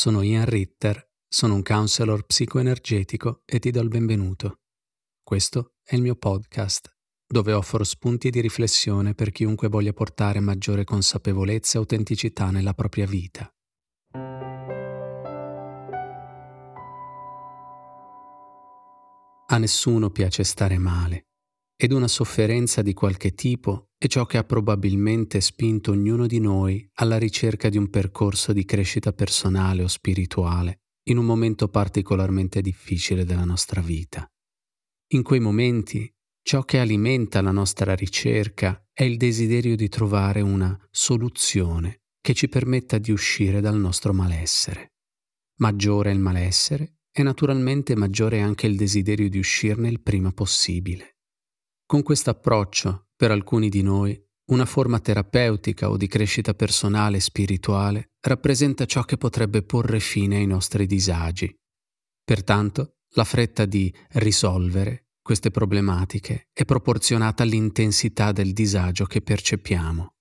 Sono Ian Ritter, sono un counselor psicoenergetico e ti do il benvenuto. Questo è il mio podcast, dove offro spunti di riflessione per chiunque voglia portare maggiore consapevolezza e autenticità nella propria vita. A nessuno piace stare male ed una sofferenza di qualche tipo è ciò che ha probabilmente spinto ognuno di noi alla ricerca di un percorso di crescita personale o spirituale in un momento particolarmente difficile della nostra vita. In quei momenti ciò che alimenta la nostra ricerca è il desiderio di trovare una soluzione che ci permetta di uscire dal nostro malessere. Maggiore è il malessere e naturalmente maggiore è anche il desiderio di uscirne il prima possibile. Con questo approccio, per alcuni di noi, una forma terapeutica o di crescita personale e spirituale rappresenta ciò che potrebbe porre fine ai nostri disagi. Pertanto, la fretta di risolvere queste problematiche è proporzionata all'intensità del disagio che percepiamo.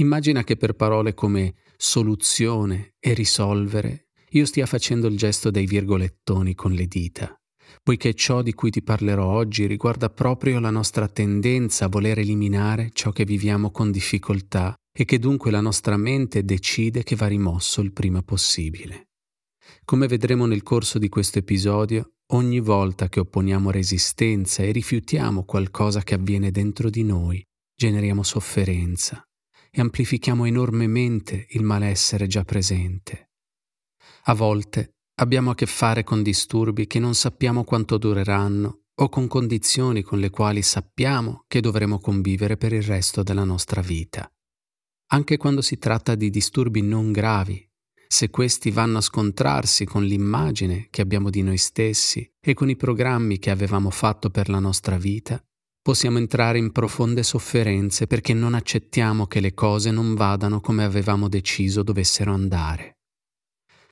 Immagina che per parole come soluzione e risolvere io stia facendo il gesto dei virgolettoni con le dita poiché ciò di cui ti parlerò oggi riguarda proprio la nostra tendenza a voler eliminare ciò che viviamo con difficoltà e che dunque la nostra mente decide che va rimosso il prima possibile. Come vedremo nel corso di questo episodio, ogni volta che opponiamo resistenza e rifiutiamo qualcosa che avviene dentro di noi, generiamo sofferenza e amplifichiamo enormemente il malessere già presente. A volte abbiamo a che fare con disturbi che non sappiamo quanto dureranno o con condizioni con le quali sappiamo che dovremo convivere per il resto della nostra vita. Anche quando si tratta di disturbi non gravi, se questi vanno a scontrarsi con l'immagine che abbiamo di noi stessi e con i programmi che avevamo fatto per la nostra vita, possiamo entrare in profonde sofferenze perché non accettiamo che le cose non vadano come avevamo deciso dovessero andare.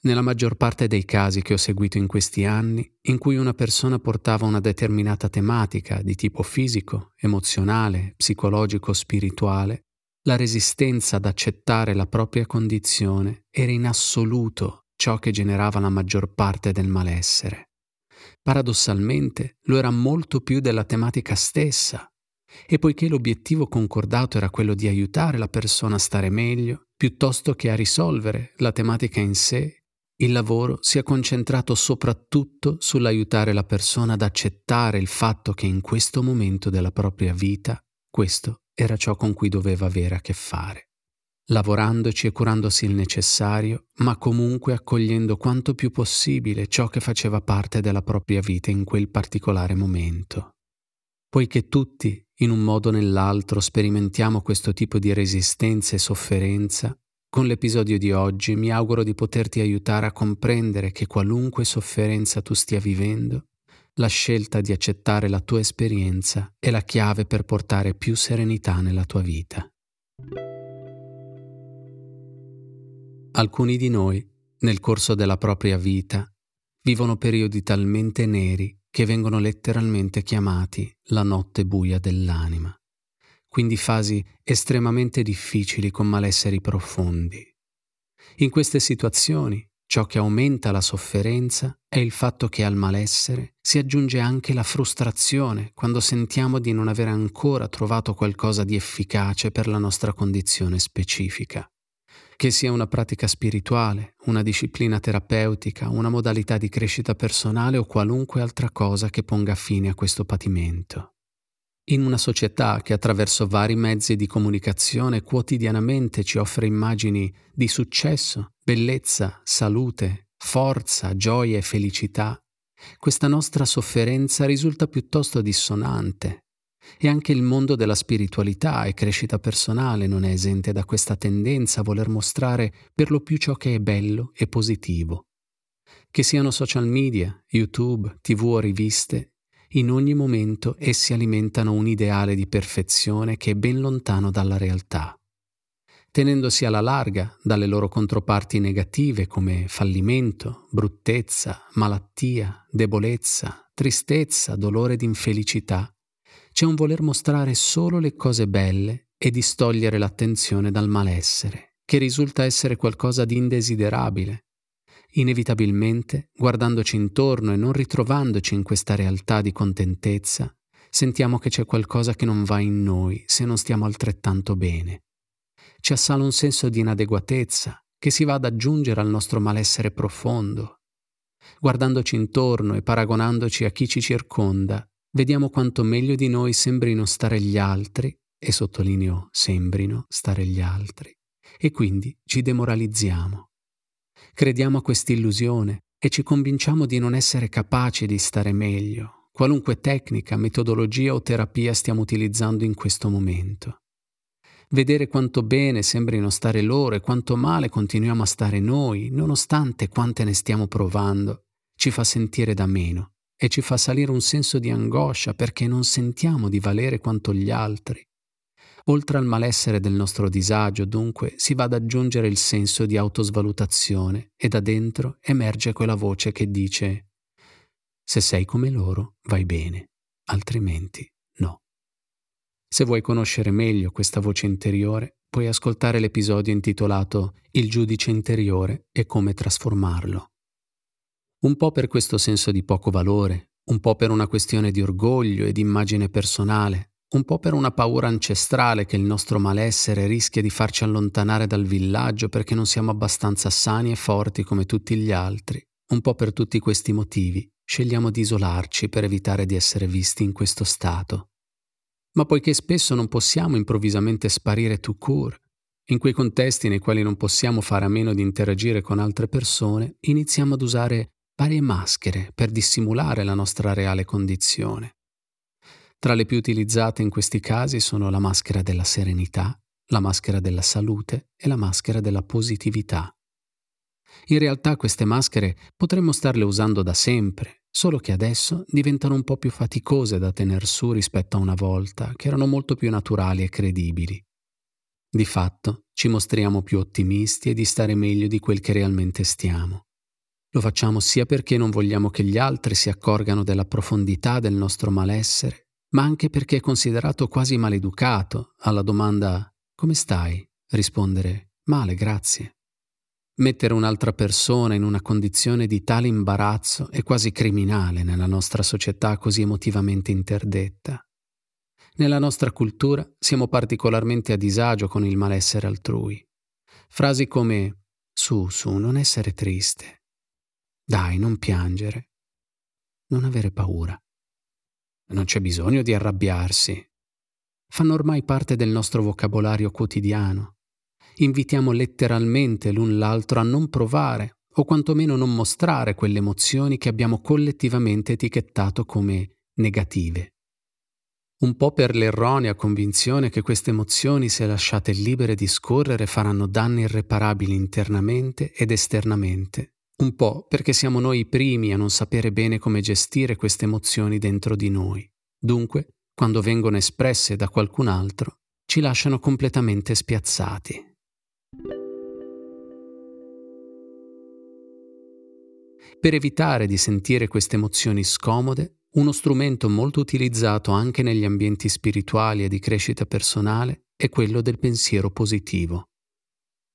Nella maggior parte dei casi che ho seguito in questi anni, in cui una persona portava una determinata tematica di tipo fisico, emozionale, psicologico, spirituale, la resistenza ad accettare la propria condizione era in assoluto ciò che generava la maggior parte del malessere. Paradossalmente lo era molto più della tematica stessa, e poiché l'obiettivo concordato era quello di aiutare la persona a stare meglio, piuttosto che a risolvere la tematica in sé, il lavoro si è concentrato soprattutto sull'aiutare la persona ad accettare il fatto che in questo momento della propria vita questo era ciò con cui doveva avere a che fare, lavorandoci e curandosi il necessario, ma comunque accogliendo quanto più possibile ciò che faceva parte della propria vita in quel particolare momento. Poiché tutti, in un modo o nell'altro, sperimentiamo questo tipo di resistenza e sofferenza, con l'episodio di oggi mi auguro di poterti aiutare a comprendere che qualunque sofferenza tu stia vivendo, la scelta di accettare la tua esperienza è la chiave per portare più serenità nella tua vita. Alcuni di noi, nel corso della propria vita, vivono periodi talmente neri che vengono letteralmente chiamati la notte buia dell'anima quindi fasi estremamente difficili con malesseri profondi. In queste situazioni ciò che aumenta la sofferenza è il fatto che al malessere si aggiunge anche la frustrazione quando sentiamo di non aver ancora trovato qualcosa di efficace per la nostra condizione specifica. Che sia una pratica spirituale, una disciplina terapeutica, una modalità di crescita personale o qualunque altra cosa che ponga fine a questo patimento. In una società che attraverso vari mezzi di comunicazione quotidianamente ci offre immagini di successo, bellezza, salute, forza, gioia e felicità, questa nostra sofferenza risulta piuttosto dissonante. E anche il mondo della spiritualità e crescita personale non è esente da questa tendenza a voler mostrare per lo più ciò che è bello e positivo. Che siano social media, YouTube, tv o riviste, in ogni momento essi alimentano un ideale di perfezione che è ben lontano dalla realtà, tenendosi alla larga dalle loro controparti negative come fallimento, bruttezza, malattia, debolezza, tristezza, dolore ed infelicità. C'è un voler mostrare solo le cose belle e distogliere l'attenzione dal malessere, che risulta essere qualcosa di indesiderabile, Inevitabilmente, guardandoci intorno e non ritrovandoci in questa realtà di contentezza, sentiamo che c'è qualcosa che non va in noi se non stiamo altrettanto bene. Ci assala un senso di inadeguatezza che si va ad aggiungere al nostro malessere profondo. Guardandoci intorno e paragonandoci a chi ci circonda, vediamo quanto meglio di noi sembrino stare gli altri, e sottolineo sembrino stare gli altri, e quindi ci demoralizziamo. Crediamo a quest'illusione e ci convinciamo di non essere capaci di stare meglio, qualunque tecnica, metodologia o terapia stiamo utilizzando in questo momento. Vedere quanto bene sembrino stare loro e quanto male continuiamo a stare noi, nonostante quante ne stiamo provando, ci fa sentire da meno e ci fa salire un senso di angoscia perché non sentiamo di valere quanto gli altri Oltre al malessere del nostro disagio, dunque, si va ad aggiungere il senso di autosvalutazione e da dentro emerge quella voce che dice se sei come loro, vai bene, altrimenti no. Se vuoi conoscere meglio questa voce interiore, puoi ascoltare l'episodio intitolato Il giudice interiore e come trasformarlo. Un po' per questo senso di poco valore, un po' per una questione di orgoglio e di immagine personale, un po' per una paura ancestrale che il nostro malessere rischia di farci allontanare dal villaggio perché non siamo abbastanza sani e forti come tutti gli altri, un po' per tutti questi motivi, scegliamo di isolarci per evitare di essere visti in questo stato. Ma poiché spesso non possiamo improvvisamente sparire tout court, in quei contesti nei quali non possiamo fare a meno di interagire con altre persone, iniziamo ad usare varie maschere per dissimulare la nostra reale condizione. Tra le più utilizzate in questi casi sono la maschera della serenità, la maschera della salute e la maschera della positività. In realtà queste maschere potremmo starle usando da sempre, solo che adesso diventano un po' più faticose da tener su rispetto a una volta, che erano molto più naturali e credibili. Di fatto ci mostriamo più ottimisti e di stare meglio di quel che realmente stiamo. Lo facciamo sia perché non vogliamo che gli altri si accorgano della profondità del nostro malessere, ma anche perché è considerato quasi maleducato alla domanda come stai? rispondere male, grazie. Mettere un'altra persona in una condizione di tale imbarazzo è quasi criminale nella nostra società così emotivamente interdetta. Nella nostra cultura siamo particolarmente a disagio con il malessere altrui. Frasi come su, su, non essere triste. Dai, non piangere. Non avere paura. Non c'è bisogno di arrabbiarsi. Fanno ormai parte del nostro vocabolario quotidiano. Invitiamo letteralmente l'un l'altro a non provare o quantomeno non mostrare quelle emozioni che abbiamo collettivamente etichettato come negative. Un po' per l'erronea convinzione che queste emozioni, se lasciate libere di scorrere, faranno danni irreparabili internamente ed esternamente, un po' perché siamo noi i primi a non sapere bene come gestire queste emozioni dentro di noi. Dunque, quando vengono espresse da qualcun altro, ci lasciano completamente spiazzati. Per evitare di sentire queste emozioni scomode, uno strumento molto utilizzato anche negli ambienti spirituali e di crescita personale è quello del pensiero positivo.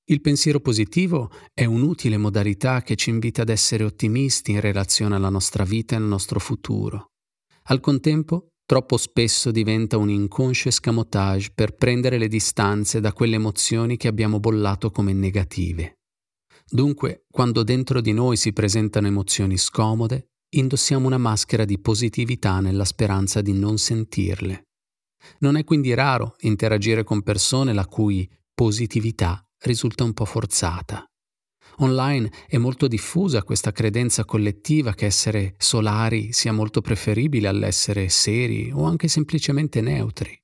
Il pensiero positivo è un'utile modalità che ci invita ad essere ottimisti in relazione alla nostra vita e al nostro futuro. Al contempo, troppo spesso diventa un inconscio escamotage per prendere le distanze da quelle emozioni che abbiamo bollato come negative. Dunque, quando dentro di noi si presentano emozioni scomode, indossiamo una maschera di positività nella speranza di non sentirle. Non è quindi raro interagire con persone la cui positività risulta un po' forzata. Online è molto diffusa questa credenza collettiva che essere solari sia molto preferibile all'essere seri o anche semplicemente neutri.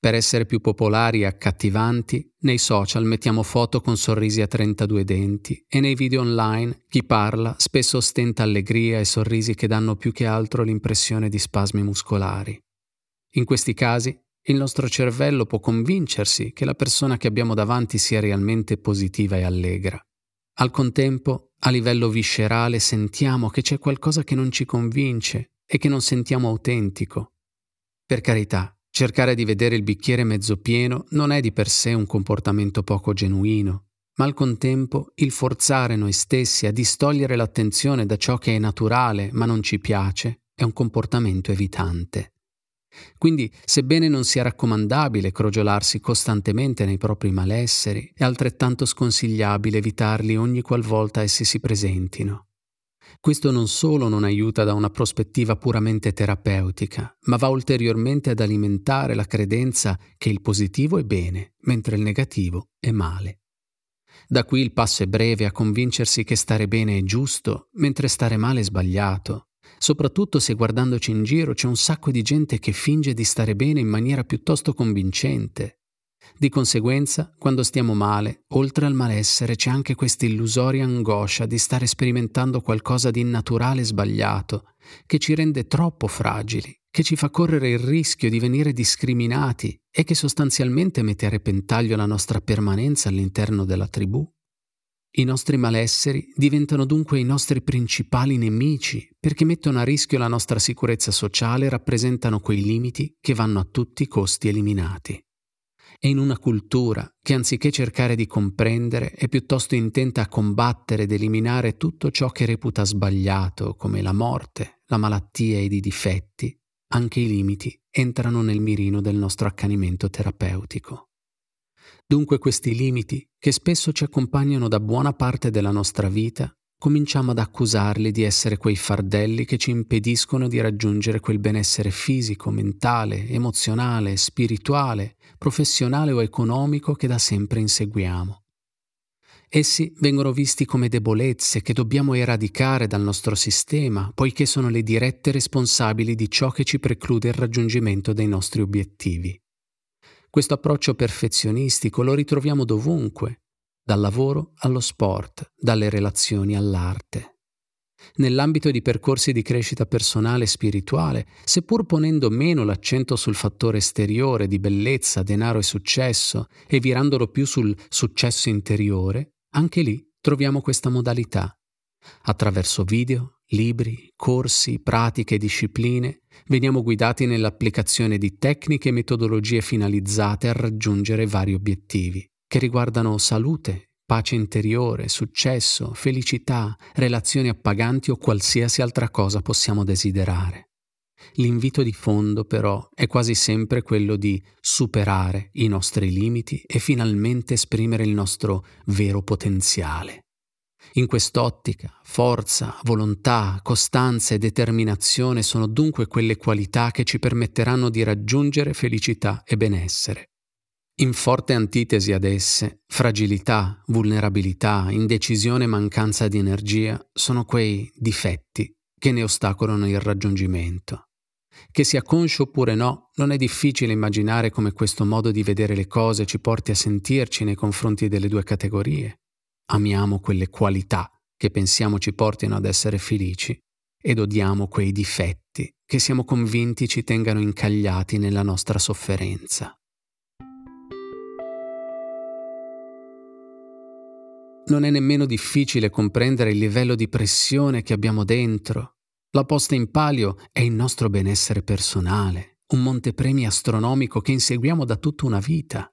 Per essere più popolari e accattivanti, nei social mettiamo foto con sorrisi a 32 denti e nei video online chi parla spesso ostenta allegria e sorrisi che danno più che altro l'impressione di spasmi muscolari. In questi casi il nostro cervello può convincersi che la persona che abbiamo davanti sia realmente positiva e allegra. Al contempo, a livello viscerale, sentiamo che c'è qualcosa che non ci convince e che non sentiamo autentico. Per carità, cercare di vedere il bicchiere mezzo pieno non è di per sé un comportamento poco genuino, ma al contempo il forzare noi stessi a distogliere l'attenzione da ciò che è naturale ma non ci piace è un comportamento evitante. Quindi, sebbene non sia raccomandabile crogiolarsi costantemente nei propri malesseri, è altrettanto sconsigliabile evitarli ogni qualvolta essi si presentino. Questo non solo non aiuta da una prospettiva puramente terapeutica, ma va ulteriormente ad alimentare la credenza che il positivo è bene, mentre il negativo è male. Da qui il passo è breve a convincersi che stare bene è giusto, mentre stare male è sbagliato, soprattutto se guardandoci in giro c'è un sacco di gente che finge di stare bene in maniera piuttosto convincente. Di conseguenza, quando stiamo male, oltre al malessere c'è anche questa illusoria angoscia di stare sperimentando qualcosa di innaturale e sbagliato, che ci rende troppo fragili, che ci fa correre il rischio di venire discriminati e che sostanzialmente mette a repentaglio la nostra permanenza all'interno della tribù. I nostri malesseri diventano dunque i nostri principali nemici perché mettono a rischio la nostra sicurezza sociale e rappresentano quei limiti che vanno a tutti i costi eliminati. E in una cultura che anziché cercare di comprendere è piuttosto intenta a combattere ed eliminare tutto ciò che reputa sbagliato, come la morte, la malattia ed i difetti, anche i limiti entrano nel mirino del nostro accanimento terapeutico. Dunque questi limiti, che spesso ci accompagnano da buona parte della nostra vita, cominciamo ad accusarli di essere quei fardelli che ci impediscono di raggiungere quel benessere fisico, mentale, emozionale, spirituale, professionale o economico che da sempre inseguiamo. Essi vengono visti come debolezze che dobbiamo eradicare dal nostro sistema, poiché sono le dirette responsabili di ciò che ci preclude il raggiungimento dei nostri obiettivi. Questo approccio perfezionistico lo ritroviamo dovunque, dal lavoro allo sport, dalle relazioni all'arte. Nell'ambito di percorsi di crescita personale e spirituale, seppur ponendo meno l'accento sul fattore esteriore di bellezza, denaro e successo e virandolo più sul successo interiore, anche lì troviamo questa modalità. Attraverso video, libri, corsi, pratiche e discipline, veniamo guidati nell'applicazione di tecniche e metodologie finalizzate a raggiungere vari obiettivi, che riguardano salute, pace interiore, successo, felicità, relazioni appaganti o qualsiasi altra cosa possiamo desiderare. L'invito di fondo però è quasi sempre quello di superare i nostri limiti e finalmente esprimere il nostro vero potenziale. In quest'ottica, forza, volontà, costanza e determinazione sono dunque quelle qualità che ci permetteranno di raggiungere felicità e benessere. In forte antitesi ad esse, fragilità, vulnerabilità, indecisione e mancanza di energia sono quei difetti che ne ostacolano il raggiungimento. Che sia conscio oppure no, non è difficile immaginare come questo modo di vedere le cose ci porti a sentirci nei confronti delle due categorie amiamo quelle qualità che pensiamo ci portino ad essere felici ed odiamo quei difetti che siamo convinti ci tengano incagliati nella nostra sofferenza. Non è nemmeno difficile comprendere il livello di pressione che abbiamo dentro. La posta in palio è il nostro benessere personale, un montepremi astronomico che inseguiamo da tutta una vita.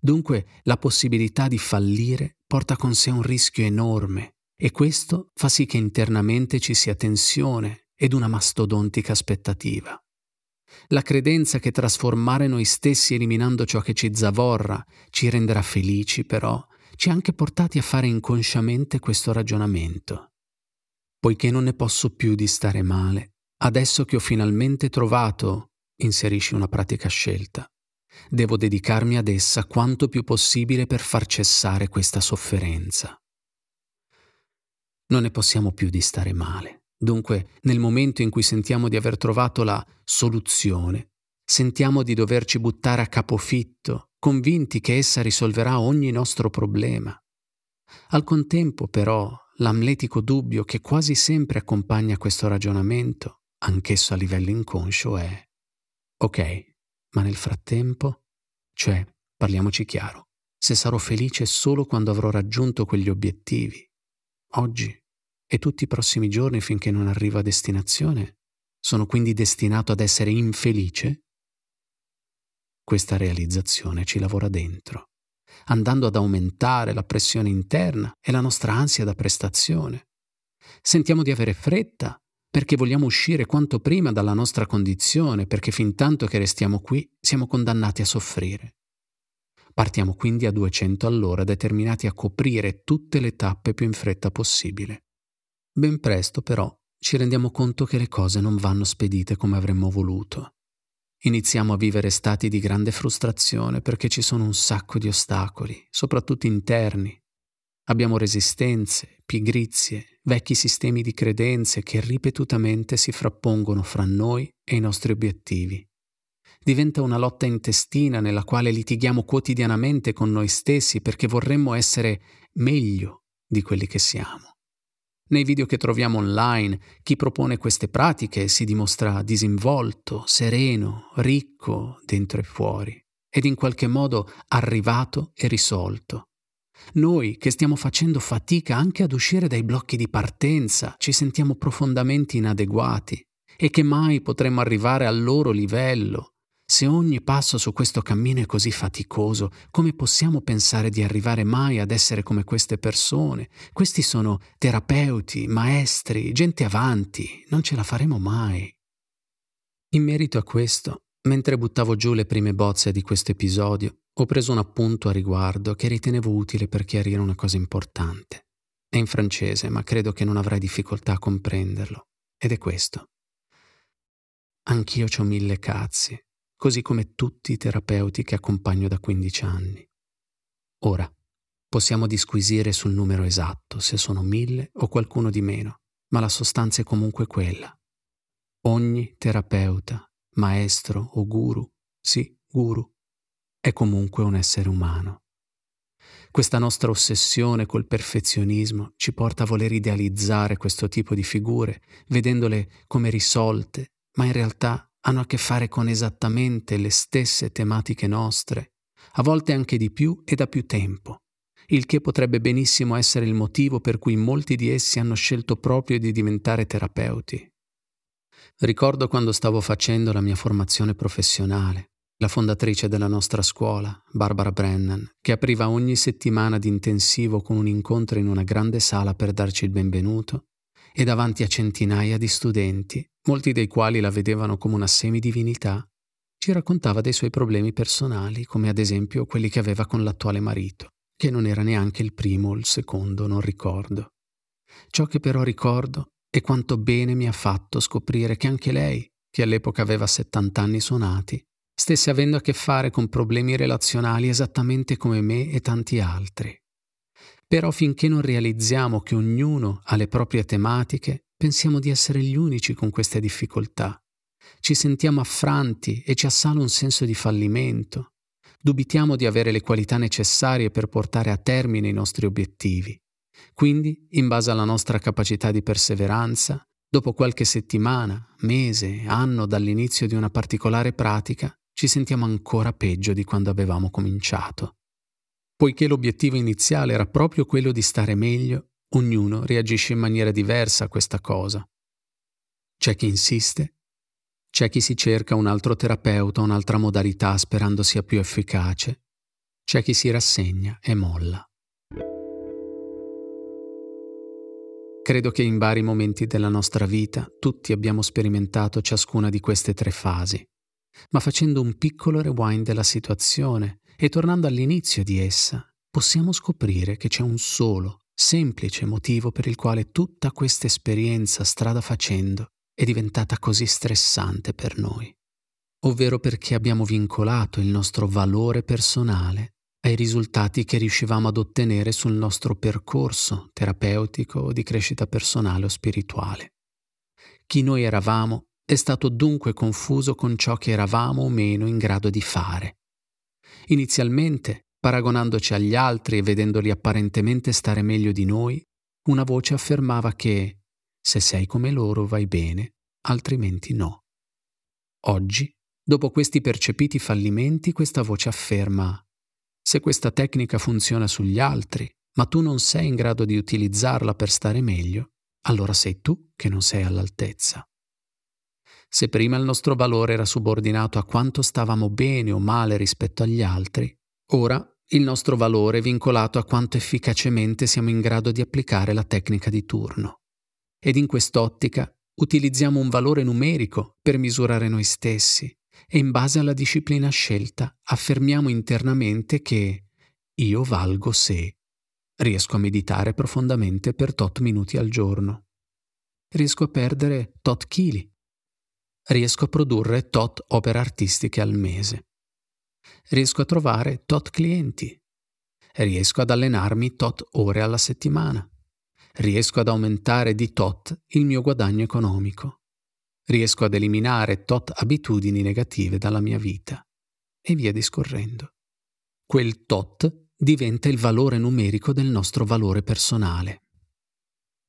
Dunque la possibilità di fallire porta con sé un rischio enorme e questo fa sì che internamente ci sia tensione ed una mastodontica aspettativa. La credenza che trasformare noi stessi eliminando ciò che ci zavorra ci renderà felici, però, ci ha anche portati a fare inconsciamente questo ragionamento. Poiché non ne posso più di stare male, adesso che ho finalmente trovato, inserisci una pratica scelta, Devo dedicarmi ad essa quanto più possibile per far cessare questa sofferenza. Non ne possiamo più di stare male. Dunque, nel momento in cui sentiamo di aver trovato la soluzione, sentiamo di doverci buttare a capofitto, convinti che essa risolverà ogni nostro problema. Al contempo, però, l'amletico dubbio che quasi sempre accompagna questo ragionamento, anch'esso a livello inconscio, è ok, ma nel frattempo, cioè, parliamoci chiaro, se sarò felice solo quando avrò raggiunto quegli obiettivi, oggi e tutti i prossimi giorni finché non arrivo a destinazione, sono quindi destinato ad essere infelice? Questa realizzazione ci lavora dentro andando ad aumentare la pressione interna e la nostra ansia da prestazione. Sentiamo di avere fretta perché vogliamo uscire quanto prima dalla nostra condizione, perché fin tanto che restiamo qui siamo condannati a soffrire. Partiamo quindi a 200 all'ora determinati a coprire tutte le tappe più in fretta possibile. Ben presto però ci rendiamo conto che le cose non vanno spedite come avremmo voluto. Iniziamo a vivere stati di grande frustrazione perché ci sono un sacco di ostacoli, soprattutto interni. Abbiamo resistenze, pigrizie, vecchi sistemi di credenze che ripetutamente si frappongono fra noi e i nostri obiettivi. Diventa una lotta intestina nella quale litighiamo quotidianamente con noi stessi perché vorremmo essere meglio di quelli che siamo. Nei video che troviamo online, chi propone queste pratiche si dimostra disinvolto, sereno, ricco dentro e fuori, ed in qualche modo arrivato e risolto. Noi che stiamo facendo fatica anche ad uscire dai blocchi di partenza, ci sentiamo profondamente inadeguati e che mai potremmo arrivare al loro livello, se ogni passo su questo cammino è così faticoso, come possiamo pensare di arrivare mai ad essere come queste persone? Questi sono terapeuti, maestri, gente avanti, non ce la faremo mai. In merito a questo, mentre buttavo giù le prime bozze di questo episodio, ho preso un appunto a riguardo che ritenevo utile per chiarire una cosa importante. È in francese, ma credo che non avrai difficoltà a comprenderlo. Ed è questo. Anch'io ho mille cazzi, così come tutti i terapeuti che accompagno da 15 anni. Ora, possiamo disquisire sul numero esatto, se sono mille o qualcuno di meno, ma la sostanza è comunque quella. Ogni terapeuta, maestro o guru, sì, guru, è comunque un essere umano. Questa nostra ossessione col perfezionismo ci porta a voler idealizzare questo tipo di figure, vedendole come risolte, ma in realtà hanno a che fare con esattamente le stesse tematiche nostre, a volte anche di più e da più tempo, il che potrebbe benissimo essere il motivo per cui molti di essi hanno scelto proprio di diventare terapeuti. Ricordo quando stavo facendo la mia formazione professionale, la fondatrice della nostra scuola, Barbara Brennan, che apriva ogni settimana di intensivo con un incontro in una grande sala per darci il benvenuto, e davanti a centinaia di studenti, molti dei quali la vedevano come una semidivinità, ci raccontava dei suoi problemi personali, come ad esempio quelli che aveva con l'attuale marito, che non era neanche il primo o il secondo, non ricordo. Ciò che però ricordo è quanto bene mi ha fatto scoprire che anche lei, che all'epoca aveva 70 anni suonati, stesse avendo a che fare con problemi relazionali esattamente come me e tanti altri. Però finché non realizziamo che ognuno ha le proprie tematiche, pensiamo di essere gli unici con queste difficoltà. Ci sentiamo affranti e ci assale un senso di fallimento. Dubitiamo di avere le qualità necessarie per portare a termine i nostri obiettivi. Quindi, in base alla nostra capacità di perseveranza, dopo qualche settimana, mese, anno dall'inizio di una particolare pratica, ci sentiamo ancora peggio di quando avevamo cominciato. Poiché l'obiettivo iniziale era proprio quello di stare meglio, ognuno reagisce in maniera diversa a questa cosa. C'è chi insiste, c'è chi si cerca un altro terapeuta, un'altra modalità sperando sia più efficace, c'è chi si rassegna e molla. Credo che in vari momenti della nostra vita tutti abbiamo sperimentato ciascuna di queste tre fasi, ma facendo un piccolo rewind della situazione e tornando all'inizio di essa, possiamo scoprire che c'è un solo, semplice motivo per il quale tutta questa esperienza strada facendo è diventata così stressante per noi, ovvero perché abbiamo vincolato il nostro valore personale ai risultati che riuscivamo ad ottenere sul nostro percorso terapeutico o di crescita personale o spirituale. Chi noi eravamo è stato dunque confuso con ciò che eravamo o meno in grado di fare Inizialmente, paragonandoci agli altri e vedendoli apparentemente stare meglio di noi, una voce affermava che se sei come loro vai bene, altrimenti no. Oggi, dopo questi percepiti fallimenti, questa voce afferma se questa tecnica funziona sugli altri, ma tu non sei in grado di utilizzarla per stare meglio, allora sei tu che non sei all'altezza. Se prima il nostro valore era subordinato a quanto stavamo bene o male rispetto agli altri, ora, il nostro valore è vincolato a quanto efficacemente siamo in grado di applicare la tecnica di turno. Ed in quest'ottica utilizziamo un valore numerico per misurare noi stessi e in base alla disciplina scelta affermiamo internamente che io valgo se riesco a meditare profondamente per tot minuti al giorno. Riesco a perdere tot chili. Riesco a produrre tot opere artistiche al mese. Riesco a trovare tot clienti. Riesco ad allenarmi tot ore alla settimana riesco ad aumentare di tot il mio guadagno economico. Riesco ad eliminare tot abitudini negative dalla mia vita. E via discorrendo. Quel tot diventa il valore numerico del nostro valore personale.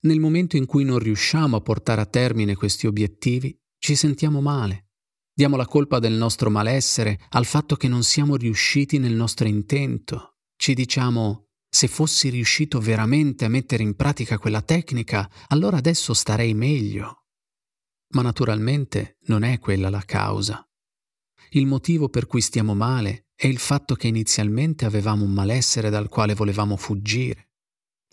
Nel momento in cui non riusciamo a portare a termine questi obiettivi, ci sentiamo male. Diamo la colpa del nostro malessere al fatto che non siamo riusciti nel nostro intento. Ci diciamo se fossi riuscito veramente a mettere in pratica quella tecnica, allora adesso starei meglio. Ma naturalmente non è quella la causa. Il motivo per cui stiamo male è il fatto che inizialmente avevamo un malessere dal quale volevamo fuggire.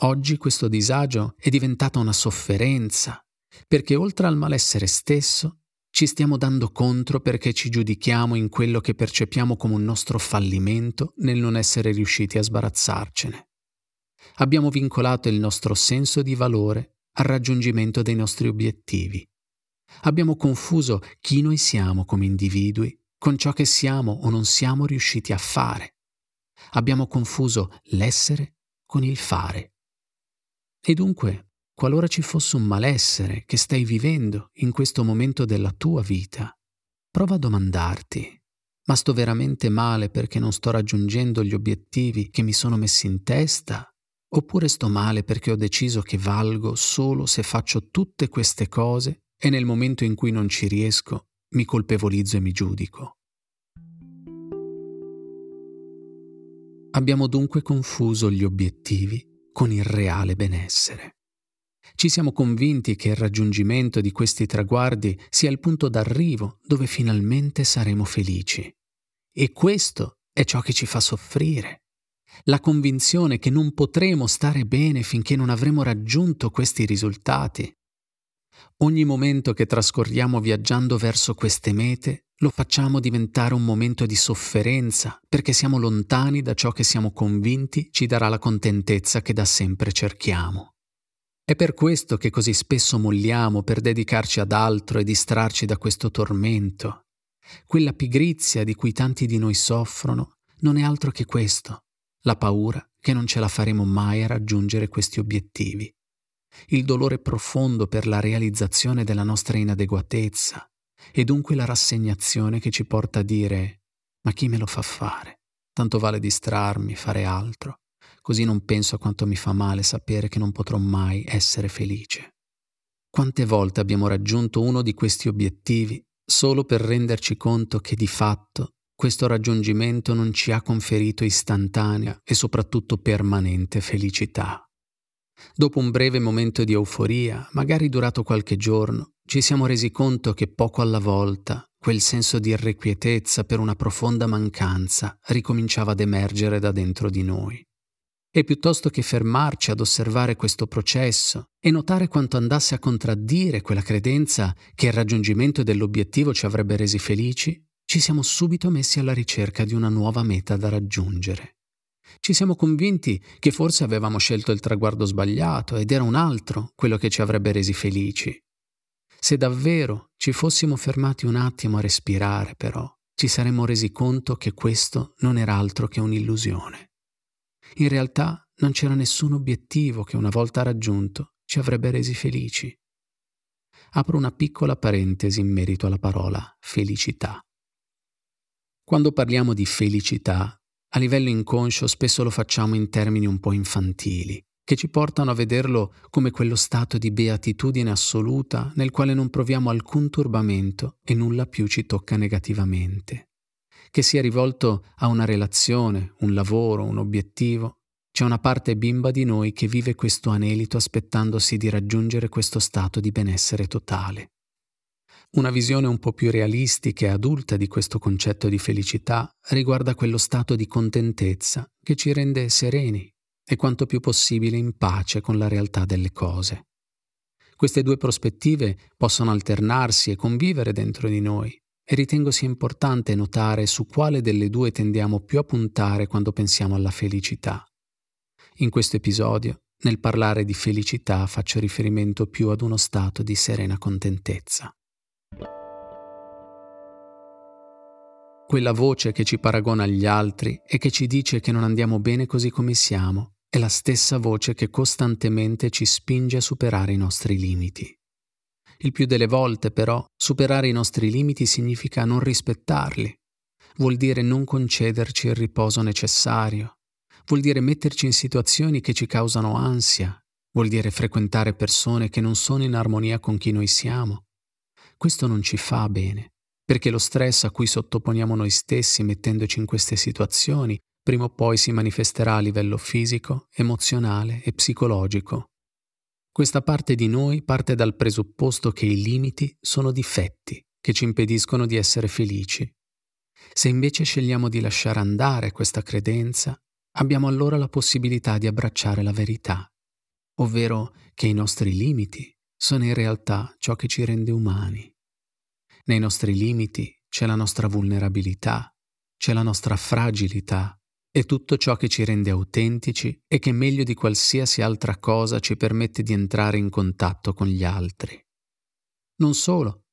Oggi questo disagio è diventato una sofferenza, perché oltre al malessere stesso ci stiamo dando contro perché ci giudichiamo in quello che percepiamo come un nostro fallimento nel non essere riusciti a sbarazzarcene. Abbiamo vincolato il nostro senso di valore al raggiungimento dei nostri obiettivi. Abbiamo confuso chi noi siamo come individui con ciò che siamo o non siamo riusciti a fare. Abbiamo confuso l'essere con il fare. E dunque qualora ci fosse un malessere che stai vivendo in questo momento della tua vita, prova a domandarti, ma sto veramente male perché non sto raggiungendo gli obiettivi che mi sono messi in testa? Oppure sto male perché ho deciso che valgo solo se faccio tutte queste cose e nel momento in cui non ci riesco mi colpevolizzo e mi giudico? Abbiamo dunque confuso gli obiettivi con il reale benessere. Ci siamo convinti che il raggiungimento di questi traguardi sia il punto d'arrivo dove finalmente saremo felici. E questo è ciò che ci fa soffrire. La convinzione che non potremo stare bene finché non avremo raggiunto questi risultati. Ogni momento che trascorriamo viaggiando verso queste mete lo facciamo diventare un momento di sofferenza perché siamo lontani da ciò che siamo convinti ci darà la contentezza che da sempre cerchiamo. È per questo che così spesso molliamo per dedicarci ad altro e distrarci da questo tormento. Quella pigrizia di cui tanti di noi soffrono non è altro che questo, la paura che non ce la faremo mai a raggiungere questi obiettivi, il dolore profondo per la realizzazione della nostra inadeguatezza e dunque la rassegnazione che ci porta a dire ma chi me lo fa fare? Tanto vale distrarmi, fare altro così non penso a quanto mi fa male sapere che non potrò mai essere felice. Quante volte abbiamo raggiunto uno di questi obiettivi solo per renderci conto che di fatto questo raggiungimento non ci ha conferito istantanea e soprattutto permanente felicità. Dopo un breve momento di euforia, magari durato qualche giorno, ci siamo resi conto che poco alla volta quel senso di irrequietezza per una profonda mancanza ricominciava ad emergere da dentro di noi e piuttosto che fermarci ad osservare questo processo e notare quanto andasse a contraddire quella credenza che il raggiungimento dell'obiettivo ci avrebbe resi felici, ci siamo subito messi alla ricerca di una nuova meta da raggiungere. Ci siamo convinti che forse avevamo scelto il traguardo sbagliato ed era un altro quello che ci avrebbe resi felici. Se davvero ci fossimo fermati un attimo a respirare, però, ci saremmo resi conto che questo non era altro che un'illusione. In realtà non c'era nessun obiettivo che una volta raggiunto ci avrebbe resi felici. Apro una piccola parentesi in merito alla parola felicità. Quando parliamo di felicità, a livello inconscio spesso lo facciamo in termini un po' infantili, che ci portano a vederlo come quello stato di beatitudine assoluta nel quale non proviamo alcun turbamento e nulla più ci tocca negativamente che sia rivolto a una relazione, un lavoro, un obiettivo, c'è una parte bimba di noi che vive questo anelito aspettandosi di raggiungere questo stato di benessere totale. Una visione un po' più realistica e adulta di questo concetto di felicità riguarda quello stato di contentezza che ci rende sereni e quanto più possibile in pace con la realtà delle cose. Queste due prospettive possono alternarsi e convivere dentro di noi e ritengo sia importante notare su quale delle due tendiamo più a puntare quando pensiamo alla felicità. In questo episodio, nel parlare di felicità, faccio riferimento più ad uno stato di serena contentezza. Quella voce che ci paragona agli altri e che ci dice che non andiamo bene così come siamo è la stessa voce che costantemente ci spinge a superare i nostri limiti. Il più delle volte, però, superare i nostri limiti significa non rispettarli. Vuol dire non concederci il riposo necessario. Vuol dire metterci in situazioni che ci causano ansia. Vuol dire frequentare persone che non sono in armonia con chi noi siamo. Questo non ci fa bene, perché lo stress a cui sottoponiamo noi stessi mettendoci in queste situazioni prima o poi si manifesterà a livello fisico, emozionale e psicologico. Questa parte di noi parte dal presupposto che i limiti sono difetti che ci impediscono di essere felici. Se invece scegliamo di lasciare andare questa credenza, abbiamo allora la possibilità di abbracciare la verità, ovvero che i nostri limiti sono in realtà ciò che ci rende umani. Nei nostri limiti c'è la nostra vulnerabilità, c'è la nostra fragilità, è tutto ciò che ci rende autentici e che meglio di qualsiasi altra cosa ci permette di entrare in contatto con gli altri. Non solo,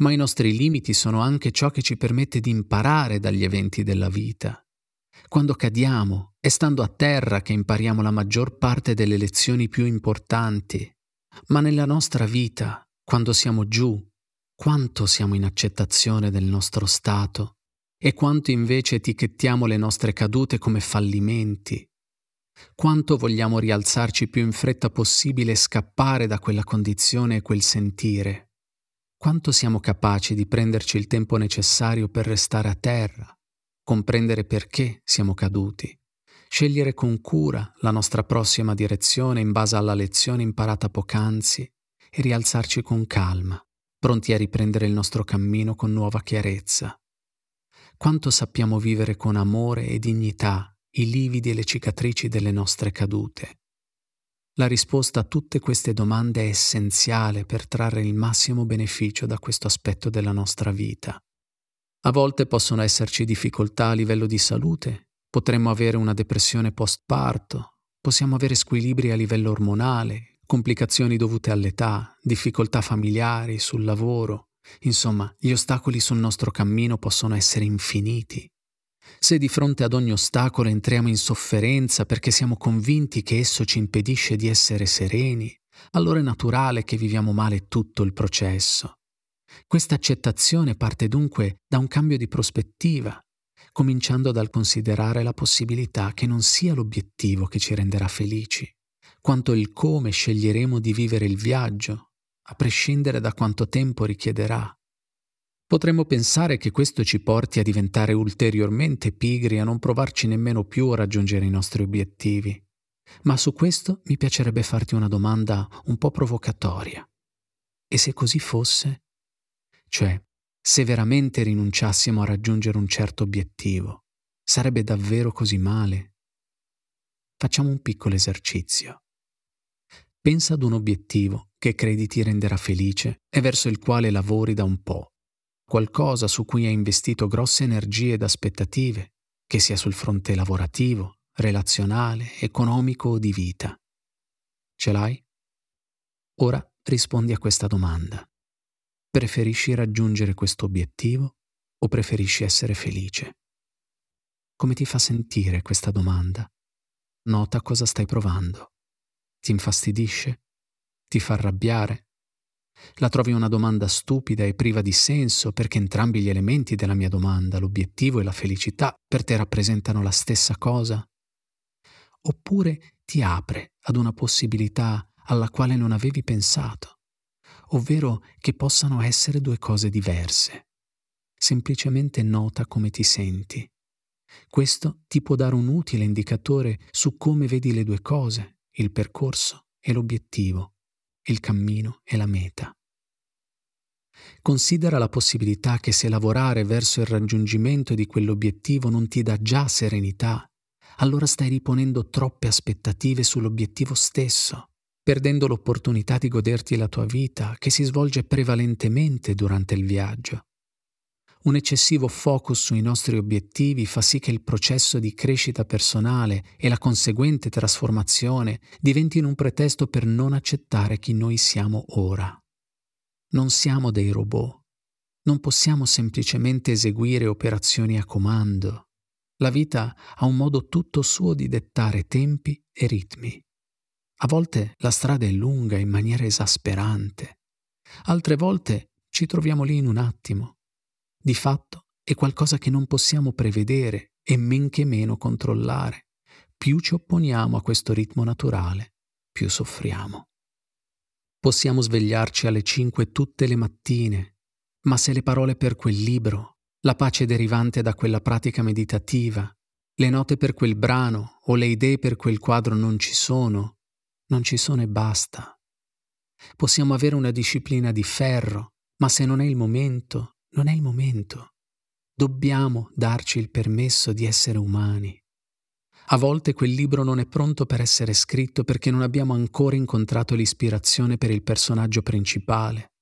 ma i nostri limiti sono anche ciò che ci permette di imparare dagli eventi della vita. Quando cadiamo, è stando a terra che impariamo la maggior parte delle lezioni più importanti, ma nella nostra vita, quando siamo giù, quanto siamo in accettazione del nostro stato e quanto invece etichettiamo le nostre cadute come fallimenti. Quanto vogliamo rialzarci più in fretta possibile e scappare da quella condizione e quel sentire. Quanto siamo capaci di prenderci il tempo necessario per restare a terra, comprendere perché siamo caduti, scegliere con cura la nostra prossima direzione in base alla lezione imparata poc'anzi e rialzarci con calma, pronti a riprendere il nostro cammino con nuova chiarezza quanto sappiamo vivere con amore e dignità i lividi e le cicatrici delle nostre cadute. La risposta a tutte queste domande è essenziale per trarre il massimo beneficio da questo aspetto della nostra vita. A volte possono esserci difficoltà a livello di salute, potremmo avere una depressione postparto, possiamo avere squilibri a livello ormonale, complicazioni dovute all'età, difficoltà familiari, sul lavoro, Insomma, gli ostacoli sul nostro cammino possono essere infiniti. Se di fronte ad ogni ostacolo entriamo in sofferenza perché siamo convinti che esso ci impedisce di essere sereni, allora è naturale che viviamo male tutto il processo. Questa accettazione parte dunque da un cambio di prospettiva, cominciando dal considerare la possibilità che non sia l'obiettivo che ci renderà felici, quanto il come sceglieremo di vivere il viaggio, a prescindere da quanto tempo richiederà. Potremmo pensare che questo ci porti a diventare ulteriormente pigri, a non provarci nemmeno più a raggiungere i nostri obiettivi. Ma su questo mi piacerebbe farti una domanda un po' provocatoria. E se così fosse? Cioè, se veramente rinunciassimo a raggiungere un certo obiettivo, sarebbe davvero così male? Facciamo un piccolo esercizio. Pensa ad un obiettivo che credi ti renderà felice e verso il quale lavori da un po'. Qualcosa su cui hai investito grosse energie ed aspettative, che sia sul fronte lavorativo, relazionale, economico o di vita. Ce l'hai? Ora rispondi a questa domanda. Preferisci raggiungere questo obiettivo o preferisci essere felice? Come ti fa sentire questa domanda? Nota cosa stai provando. Ti infastidisce? Ti fa arrabbiare? La trovi una domanda stupida e priva di senso perché entrambi gli elementi della mia domanda, l'obiettivo e la felicità, per te rappresentano la stessa cosa? Oppure ti apre ad una possibilità alla quale non avevi pensato, ovvero che possano essere due cose diverse. Semplicemente nota come ti senti. Questo ti può dare un utile indicatore su come vedi le due cose il percorso e l'obiettivo, il cammino e la meta. Considera la possibilità che se lavorare verso il raggiungimento di quell'obiettivo non ti dà già serenità, allora stai riponendo troppe aspettative sull'obiettivo stesso, perdendo l'opportunità di goderti la tua vita che si svolge prevalentemente durante il viaggio. Un eccessivo focus sui nostri obiettivi fa sì che il processo di crescita personale e la conseguente trasformazione diventino un pretesto per non accettare chi noi siamo ora. Non siamo dei robot. Non possiamo semplicemente eseguire operazioni a comando. La vita ha un modo tutto suo di dettare tempi e ritmi. A volte la strada è lunga in maniera esasperante. Altre volte ci troviamo lì in un attimo di fatto è qualcosa che non possiamo prevedere e men che meno controllare. Più ci opponiamo a questo ritmo naturale, più soffriamo. Possiamo svegliarci alle 5 tutte le mattine, ma se le parole per quel libro, la pace derivante da quella pratica meditativa, le note per quel brano o le idee per quel quadro non ci sono, non ci sono e basta. Possiamo avere una disciplina di ferro, ma se non è il momento, non è il momento. Dobbiamo darci il permesso di essere umani. A volte quel libro non è pronto per essere scritto perché non abbiamo ancora incontrato l'ispirazione per il personaggio principale.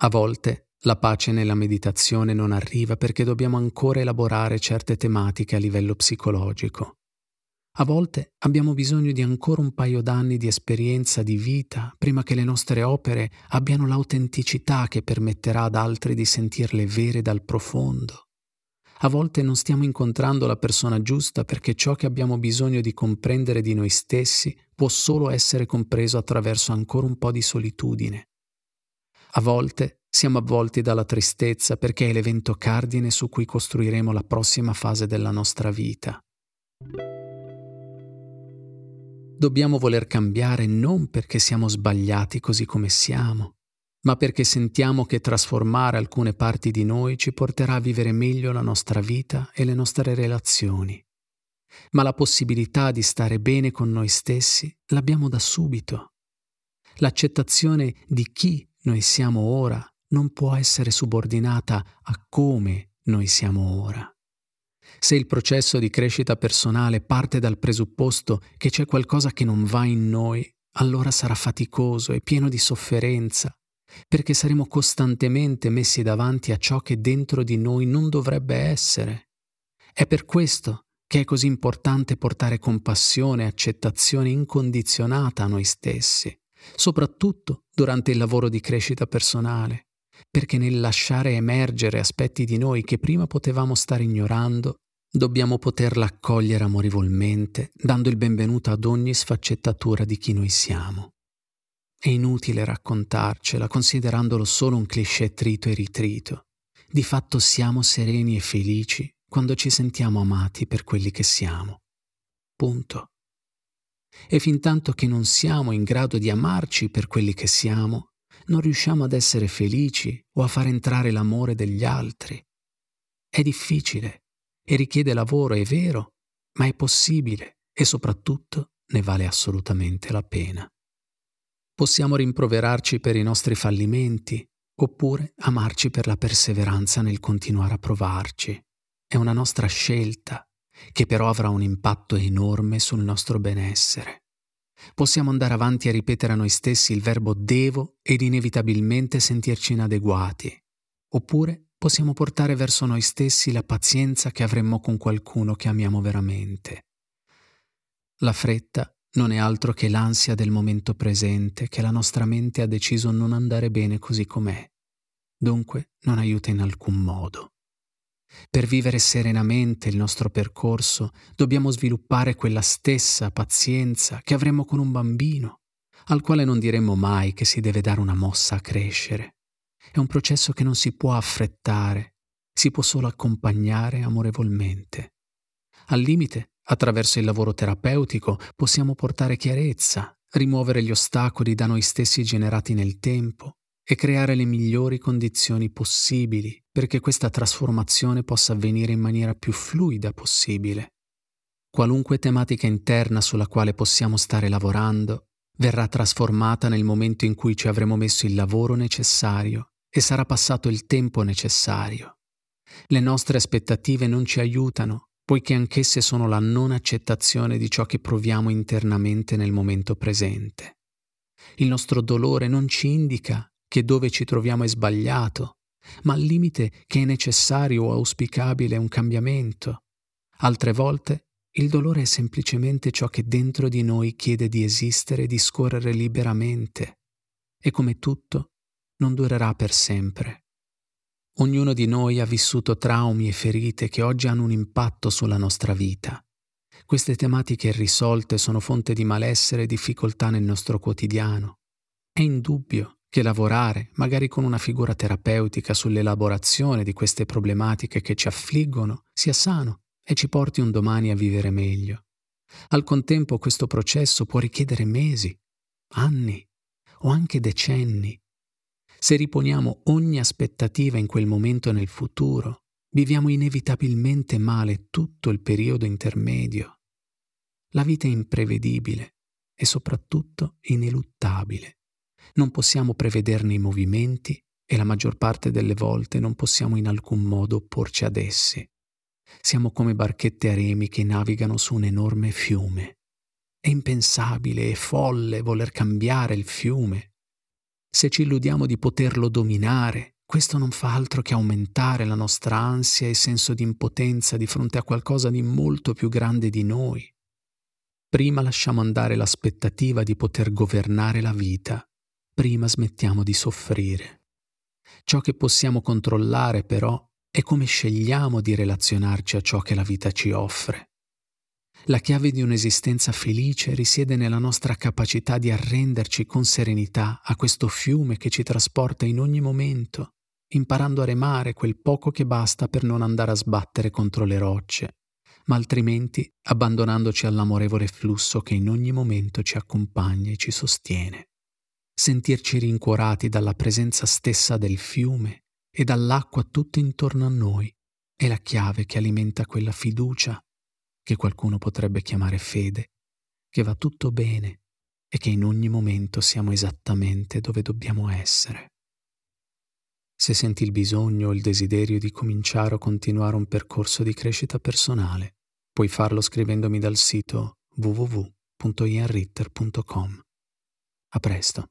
A volte la pace nella meditazione non arriva perché dobbiamo ancora elaborare certe tematiche a livello psicologico. A volte abbiamo bisogno di ancora un paio d'anni di esperienza di vita prima che le nostre opere abbiano l'autenticità che permetterà ad altri di sentirle vere dal profondo. A volte non stiamo incontrando la persona giusta perché ciò che abbiamo bisogno di comprendere di noi stessi può solo essere compreso attraverso ancora un po' di solitudine. A volte siamo avvolti dalla tristezza perché è l'evento cardine su cui costruiremo la prossima fase della nostra vita. Dobbiamo voler cambiare non perché siamo sbagliati così come siamo, ma perché sentiamo che trasformare alcune parti di noi ci porterà a vivere meglio la nostra vita e le nostre relazioni. Ma la possibilità di stare bene con noi stessi l'abbiamo da subito. L'accettazione di chi noi siamo ora non può essere subordinata a come noi siamo ora. Se il processo di crescita personale parte dal presupposto che c'è qualcosa che non va in noi, allora sarà faticoso e pieno di sofferenza, perché saremo costantemente messi davanti a ciò che dentro di noi non dovrebbe essere. È per questo che è così importante portare compassione e accettazione incondizionata a noi stessi, soprattutto durante il lavoro di crescita personale, perché nel lasciare emergere aspetti di noi che prima potevamo stare ignorando, dobbiamo poterla accogliere amorevolmente, dando il benvenuto ad ogni sfaccettatura di chi noi siamo. È inutile raccontarcela considerandolo solo un cliché trito e ritrito. Di fatto siamo sereni e felici quando ci sentiamo amati per quelli che siamo. Punto. E fin tanto che non siamo in grado di amarci per quelli che siamo, non riusciamo ad essere felici o a far entrare l'amore degli altri. È difficile e richiede lavoro, è vero, ma è possibile e soprattutto ne vale assolutamente la pena. Possiamo rimproverarci per i nostri fallimenti oppure amarci per la perseveranza nel continuare a provarci. È una nostra scelta che però avrà un impatto enorme sul nostro benessere. Possiamo andare avanti a ripetere a noi stessi il verbo devo ed inevitabilmente sentirci inadeguati, oppure possiamo portare verso noi stessi la pazienza che avremmo con qualcuno che amiamo veramente. La fretta non è altro che l'ansia del momento presente che la nostra mente ha deciso non andare bene così com'è. Dunque non aiuta in alcun modo. Per vivere serenamente il nostro percorso dobbiamo sviluppare quella stessa pazienza che avremmo con un bambino, al quale non diremmo mai che si deve dare una mossa a crescere. È un processo che non si può affrettare, si può solo accompagnare amorevolmente. Al limite, attraverso il lavoro terapeutico, possiamo portare chiarezza, rimuovere gli ostacoli da noi stessi generati nel tempo e creare le migliori condizioni possibili perché questa trasformazione possa avvenire in maniera più fluida possibile. Qualunque tematica interna sulla quale possiamo stare lavorando verrà trasformata nel momento in cui ci avremo messo il lavoro necessario e sarà passato il tempo necessario. Le nostre aspettative non ci aiutano, poiché anch'esse sono la non accettazione di ciò che proviamo internamente nel momento presente. Il nostro dolore non ci indica che dove ci troviamo è sbagliato, ma al limite che è necessario o auspicabile un cambiamento. Altre volte il dolore è semplicemente ciò che dentro di noi chiede di esistere e di scorrere liberamente, e come tutto non durerà per sempre. Ognuno di noi ha vissuto traumi e ferite che oggi hanno un impatto sulla nostra vita. Queste tematiche irrisolte sono fonte di malessere e difficoltà nel nostro quotidiano. È indubbio che lavorare, magari con una figura terapeutica, sull'elaborazione di queste problematiche che ci affliggono, sia sano e ci porti un domani a vivere meglio. Al contempo questo processo può richiedere mesi, anni o anche decenni. Se riponiamo ogni aspettativa in quel momento nel futuro, viviamo inevitabilmente male tutto il periodo intermedio. La vita è imprevedibile e soprattutto ineluttabile. Non possiamo prevederne i movimenti e la maggior parte delle volte non possiamo in alcun modo opporci ad essi. Siamo come barchette a remi che navigano su un enorme fiume. È impensabile e folle voler cambiare il fiume. Se ci illudiamo di poterlo dominare, questo non fa altro che aumentare la nostra ansia e senso di impotenza di fronte a qualcosa di molto più grande di noi. Prima lasciamo andare l'aspettativa di poter governare la vita prima smettiamo di soffrire. Ciò che possiamo controllare però è come scegliamo di relazionarci a ciò che la vita ci offre. La chiave di un'esistenza felice risiede nella nostra capacità di arrenderci con serenità a questo fiume che ci trasporta in ogni momento, imparando a remare quel poco che basta per non andare a sbattere contro le rocce, ma altrimenti abbandonandoci all'amorevole flusso che in ogni momento ci accompagna e ci sostiene. Sentirci rincuorati dalla presenza stessa del fiume e dall'acqua tutto intorno a noi è la chiave che alimenta quella fiducia che qualcuno potrebbe chiamare fede, che va tutto bene e che in ogni momento siamo esattamente dove dobbiamo essere. Se senti il bisogno o il desiderio di cominciare o continuare un percorso di crescita personale, puoi farlo scrivendomi dal sito www.ianritter.com. A presto.